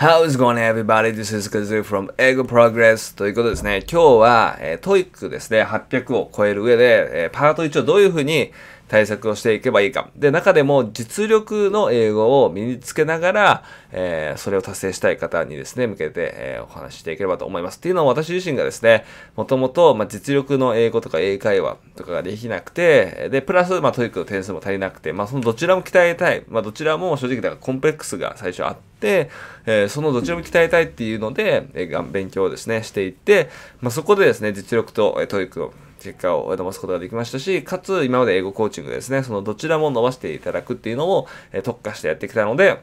How's it going everybody? This is Kazu from Eigo Progress ということですね。今日は、えー、 TOEIC ですね、800を超える上で、えー、パート1をどういうふうに対策をしていけばいいか。で、中でも実力の英語を身につけながら、えー、それを達成したい方にですね、向けて、えー、お話ししていければと思います。っていうのは私自身がですね、もともと、まあ、実力の英語とか英会話とかができなくて、で、プラス、まあ、 TOEIC の点数も足りなくて、まあ、そのどちらも鍛えたい。まあ、どちらも正直だからコンプレックスが最初あって、えー、そのどちらも鍛えたいっていうので、えー、勉強をですね、していって、まあ、そこでですね、実力と、えー、 TOEIC を結果を伸ばすことができましたし、かつ今まで英語コーチングですね、そのどちらも伸ばしていただくっていうのを、え特化してやってきたので、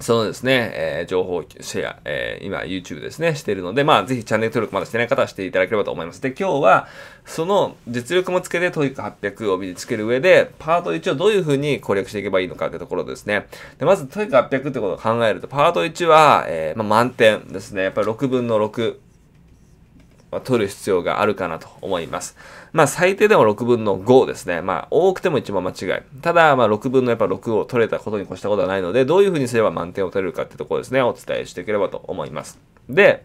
そのですね、えー、情報シェア、えー、今 YouTube ですね、してるので、まあぜひチャンネル登録まだしてない方はしていただければと思います。で、今日は、その実力もつけて TOEIC800 を身につける上で、パート1をどういうふうに攻略していけばいいのかってところですね。で、まず TOEIC800 ってことを考えると、パート1は、えー、まあ、満点ですね。やっぱり6分の6。まあ、取る必要があるかなと思います。まあ最低でも6分の5ですね。まあ多くても一番間違い。ただまあ6分のやっぱ6を取れたことに越したことはないので、どういうふうにすれば満点を取れるかってところですね、お伝えしていければと思います。で、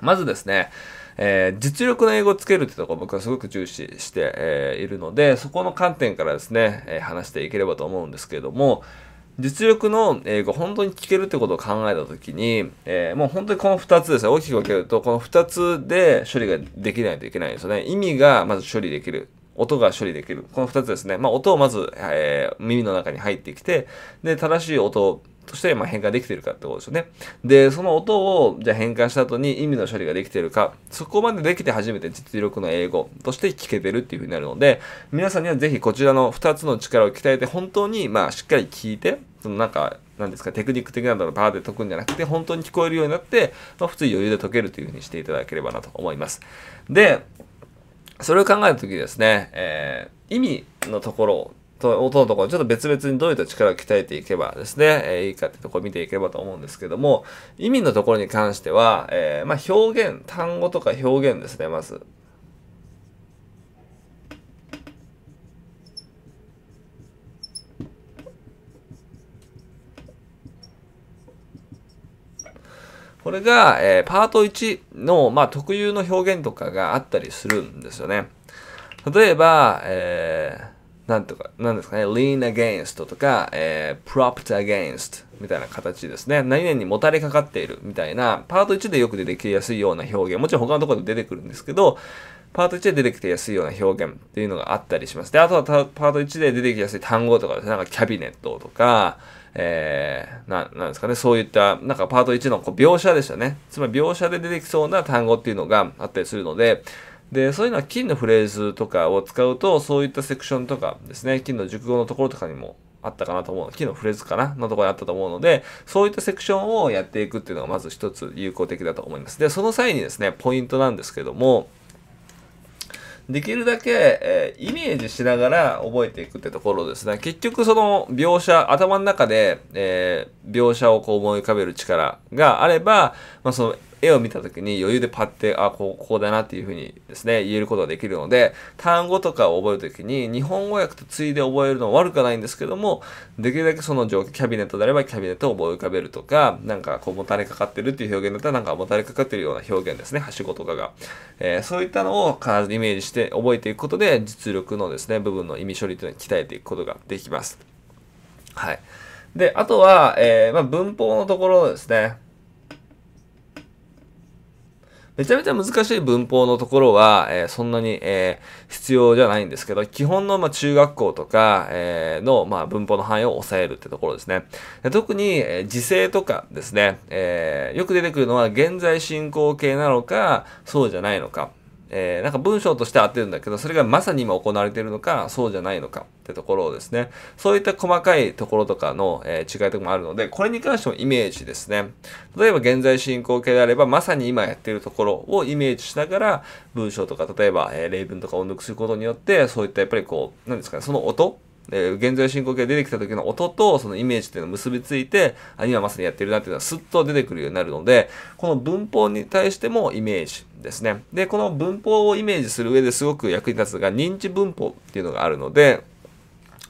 まずですね、えー、実力の英語をつけるってところ僕はすごく重視して、えー、いるので、そこの観点からですね、えー、話していければと思うんですけれども、実力の英語、本当に聞けるってことを考えたときに、えー、もう本当にこの2つですね、大きく分けると、この2つで処理ができないといけないんですよね。意味がまず処理できる。音が処理できる。この2つですね。まあ、音をまず、えー、耳の中に入ってきて、で、正しい音としてま変換できてるかってことですよね。で、その音をじゃ変換した後に意味の処理ができてるか、そこまでできて初めて実力の英語として聞けてるっていう風になるので、皆さんにはぜひこちらの2つの力を鍛えて本当にまあしっかり聞いて、そのなんか、なんですか、テクニック的なのをバーで解くんじゃなくて、本当に聞こえるようになって、まあ、普通余裕で解けるという風にしていただければなと思います。で、それを考えたときですね、えー、意味のところと音のところ、ちょっと別々にどういった力を鍛えていけばですね、えー、いいかってところを見ていければと思うんですけども、意味のところに関しては、えー、まあ、表現、単語とか表現ですね、まず。これが、えー、パート1の、まあ、特有の表現とかがあったりするんですよね。例えば、えーなんとか、なんですかね、lean against とか、えー、propped against みたいな形ですね。何々にもたれかかっているみたいな、パート1でよく出てきやすいような表現、もちろん他のところで出てくるんですけど、パート1で出てきてやすいような表現っていうのがあったりします。で、あとはパート1で出てきやすい単語とかですね、なんかキャビネットとか、えー、な、なんですかね、そういった、なんかパート1のこう描写でしたね。つまり描写で出てきそうな単語っていうのがあったりするので、で、そういうのは金のフレーズとかを使うと、そういったセクションとかですね、金の熟語のところとかにもあったかなと思う。金のフレーズかな？のところにあったと思うので、そういったセクションをやっていくっていうのがまず一つ有効的だと思います。で、その際にですね、ポイントなんですけども、できるだけ、えー、イメージしながら覚えていくってところですね。結局その描写、頭の中で、えー、描写をこう思い浮かべる力があれば、まあ、その絵を見た時に余裕でパッて、あ、こう、ここだなっていうふうにですね、言えることができるので、単語とかを覚えるときに、日本語訳とついで覚えるのは悪くはないんですけども、できるだけその状況、キャビネットであればキャビネットを思い浮かべるとか、なんかこう、もたれかかってるっていう表現だったら、なんかもたれかかってるような表現ですね、はしごとかが。えー、そういったのを必ずイメージして覚えていくことで、実力のですね、部分の意味処理というのを鍛えていくことができます。はい。で、あとは、えー、まあ、文法のところですね。めちゃめちゃ難しい文法のところは、えー、そんなに、えー、必要じゃないんですけど、基本の、まあ、中学校とか、えー、の、まあ、文法の範囲を抑えるってところですね。特に、え時制とかですね、えーよく出てくるのは現在進行形なのか、そうじゃないのか。えー、なんか文章として合ってるんだけど、それがまさに今行われているのか、そうじゃないのかってところをですね、そういった細かいところとかの、えー、違いとかもあるので、これに関してもイメージですね。例えば現在進行形であれば、まさに今やっているところをイメージしながら、文章とか、例えば、えー、例文とかを抜くすることによって、そういったやっぱりこう、なんですかね、その音え現在進行形が出てきた時の音とそのイメージっていうのを結びついて、あ、今まさにやってるなっていうのはスッと出てくるようになるので、この文法に対してもイメージですね。で、この文法をイメージする上ですごく役に立つのが認知文法っていうのがあるので、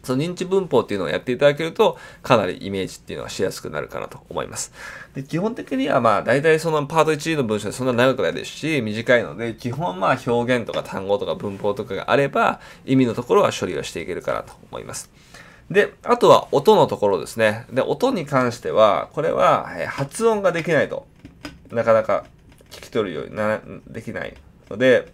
その認知文法っていうのをやっていただけると、かなりイメージっていうのはしやすくなるかなと思います。で基本的にはまあ、大体そのパート1の文章でそんな長くないですし、短いので、基本まあ表現とか単語とか文法とかがあれば、意味のところは処理をしていけるかなと思います。で、あとは音のところですね。で、音に関しては、これは、発音ができないと、なかなか聞き取るようにな、できないので、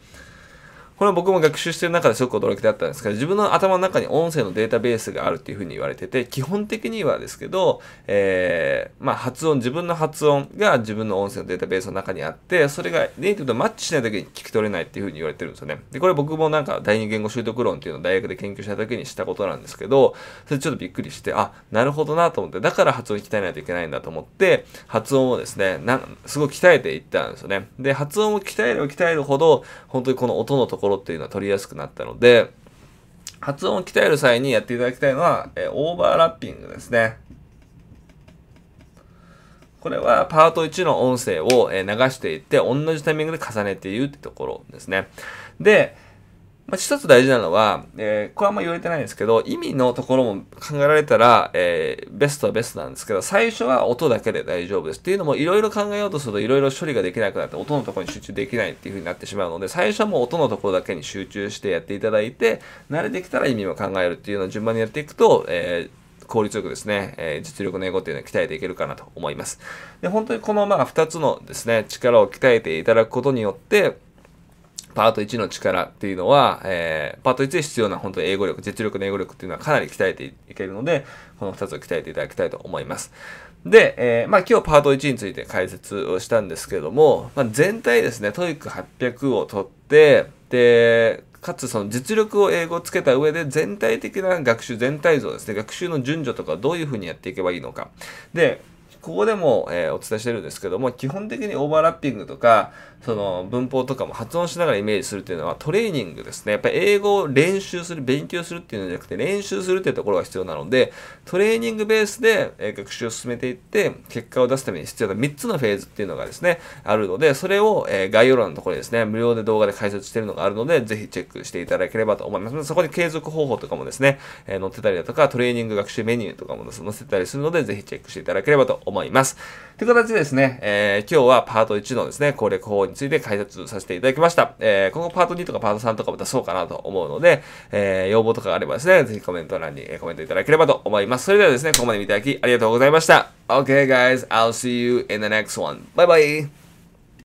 これは僕も学習してる中ですごく驚きだったんですけど、自分の頭の中に音声のデータベースがあるっていうふうに言われてて、基本的にはですけど、えー、まあ発音、自分の発音が自分の音声のデータベースの中にあって、それがネイティブとマッチしない時に聞き取れないっていうふうに言われてるんですよね。で、これ僕もなんか第二言語習得論っていうのを大学で研究した時にしたことなんですけど、それちょっとびっくりして、あ、なるほどなと思って、だから発音鍛えないといけないんだと思って、発音をですね、なんすごく鍛えていったんですよね。で、発音を鍛えれば鍛えるほど、本当にこの音のところっていうのは取りやすくなったので、発音を鍛える際にやっていただきたいのは、えオーバーラッピングですね。これはパート1の音声を流していって、同じタイミングで重ねて言うってところですね。で、まあ、一つ大事なのは、えー、これあんま言われてないんですけど、意味のところも考えられたら、えー、ベストはベストなんですけど、最初は音だけで大丈夫です。っていうのも、いろいろ考えようとすると、いろいろ処理ができなくなって、音のところに集中できないっていう風になってしまうので、最初はもう音のところだけに集中してやっていただいて、慣れてきたら意味も考えるっていうのを順番にやっていくと、えー、効率よくですね、え、実力の英語っていうのは鍛えていけるかなと思います。で、本当にこのまあ2つのですね、力を鍛えていただくことによって、パート1の力っていうのは、えー、パート1で必要な本当に英語力、実力の英語力っていうのはかなり鍛えていけるので、この2つを鍛えていただきたいと思います。で、えー、まあ今日パート1について解説をしたんですけれども、まあ、全体ですね、 TOEIC800を取って、で、かつその実力を英語をつけた上で全体的な学習全体像ですね、学習の順序とかどういうふうにやっていけばいいのか。で、ここでも、えー、お伝えしてるんですけども、基本的にオーバーラッピングとか、その文法とかも発音しながらイメージするっていうのはトレーニングですね。やっぱり英語を練習する、勉強するっていうのじゃなくて練習するっていうところが必要なので、トレーニングベースで、え学習を進めていって、結果を出すために必要な3つのフェーズっていうのがですね、あるので、それを、え概要欄のところにですね、無料で動画で解説してるのがあるので、ぜひチェックしていただければと思います。そこに継続方法とかもですね、え載ってたりだとか、トレーニング学習メニューとかも載せたりするので、ぜひチェックしていただければと思います。思いますという形でですね、えー、今日はパート1のですね、攻略法について解説させていただきました。えー、今後パート2とかパート3とかも出そうかなと思うので、えー、要望とかがあればですね、ぜひコメント欄にコメントいただければと思います。それではですね、ここまで見ていただきありがとうございました。Okay guys, I'll see you in the next one. Bye bye!